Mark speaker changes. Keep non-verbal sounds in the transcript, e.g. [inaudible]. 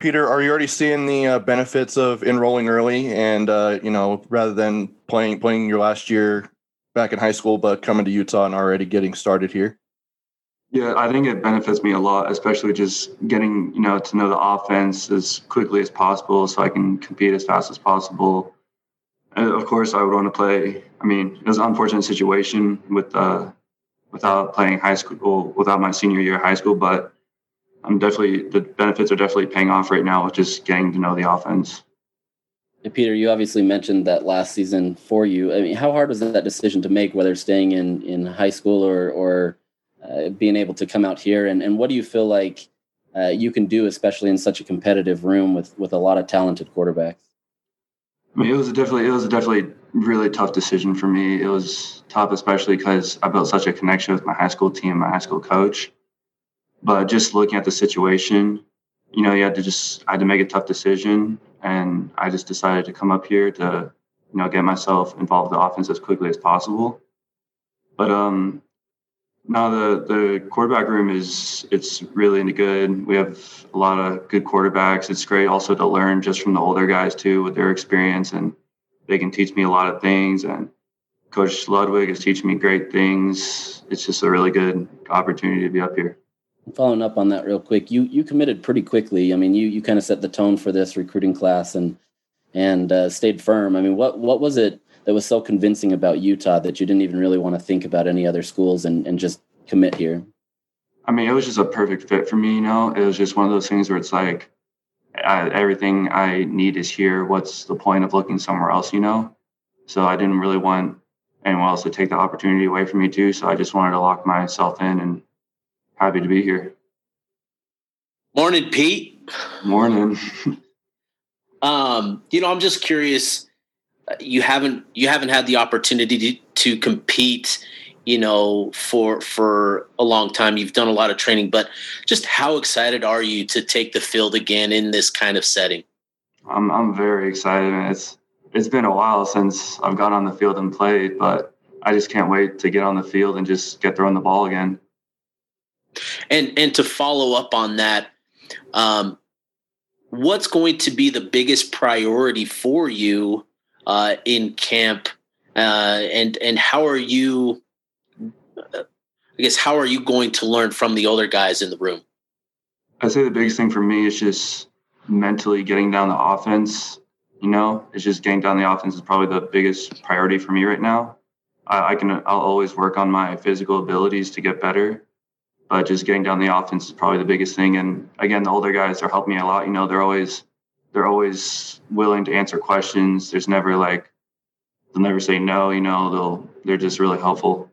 Speaker 1: Peter, are you already seeing the uh, benefits of enrolling early and uh, you know rather than playing playing your last year back in high school, but coming to Utah and already getting started here?
Speaker 2: Yeah, I think it benefits me a lot, especially just getting you know to know the offense as quickly as possible, so I can compete as fast as possible. And of course, I would want to play. I mean, it was an unfortunate situation with uh, without playing high school, without my senior year of high school, but I'm definitely the benefits are definitely paying off right now with just getting to know the offense.
Speaker 3: And Peter, you obviously mentioned that last season for you. I mean, how hard was that decision to make, whether staying in in high school or or uh, being able to come out here? And and what do you feel like uh, you can do, especially in such a competitive room with with a lot of talented quarterbacks?
Speaker 2: I mean, it was definitely it was definitely really tough decision for me. It was tough, especially because I built such a connection with my high school team, my high school coach. But just looking at the situation, you know, you had to just I had to make a tough decision, and I just decided to come up here to, you know, get myself involved in the offense as quickly as possible. But um, now the the quarterback room is it's really good. We have a lot of good quarterbacks. It's great also to learn just from the older guys too with their experience, and they can teach me a lot of things. And Coach Ludwig is teaching me great things. It's just a really good opportunity to be up here
Speaker 3: following up on that real quick, you you committed pretty quickly. I mean, you you kind of set the tone for this recruiting class and and uh, stayed firm. I mean, what what was it that was so convincing about Utah that you didn't even really want to think about any other schools and and just commit here?
Speaker 2: I mean, it was just a perfect fit for me. You know, it was just one of those things where it's like I, everything I need is here. What's the point of looking somewhere else? You know, so I didn't really want anyone else to take the opportunity away from me too. So I just wanted to lock myself in and Happy to be here.
Speaker 4: Morning, Pete.
Speaker 2: Morning. [laughs]
Speaker 4: um, you know, I'm just curious. You haven't you haven't had the opportunity to, to compete, you know, for for a long time. You've done a lot of training, but just how excited are you to take the field again in this kind of setting?
Speaker 2: I'm I'm very excited. It's it's been a while since I've gone on the field and played, but I just can't wait to get on the field and just get throwing the ball again.
Speaker 4: And and to follow up on that, um, what's going to be the biggest priority for you uh, in camp, uh, and and how are you? I guess how are you going to learn from the older guys in the room?
Speaker 2: I'd say the biggest thing for me is just mentally getting down the offense. You know, it's just getting down the offense is probably the biggest priority for me right now. I, I can I'll always work on my physical abilities to get better, but just getting down the offense is probably the biggest thing. And again, the older guys are helping me a lot. You know, they're always they're always willing to answer questions. There's never like they'll never say no. You know, they'll they're just really helpful.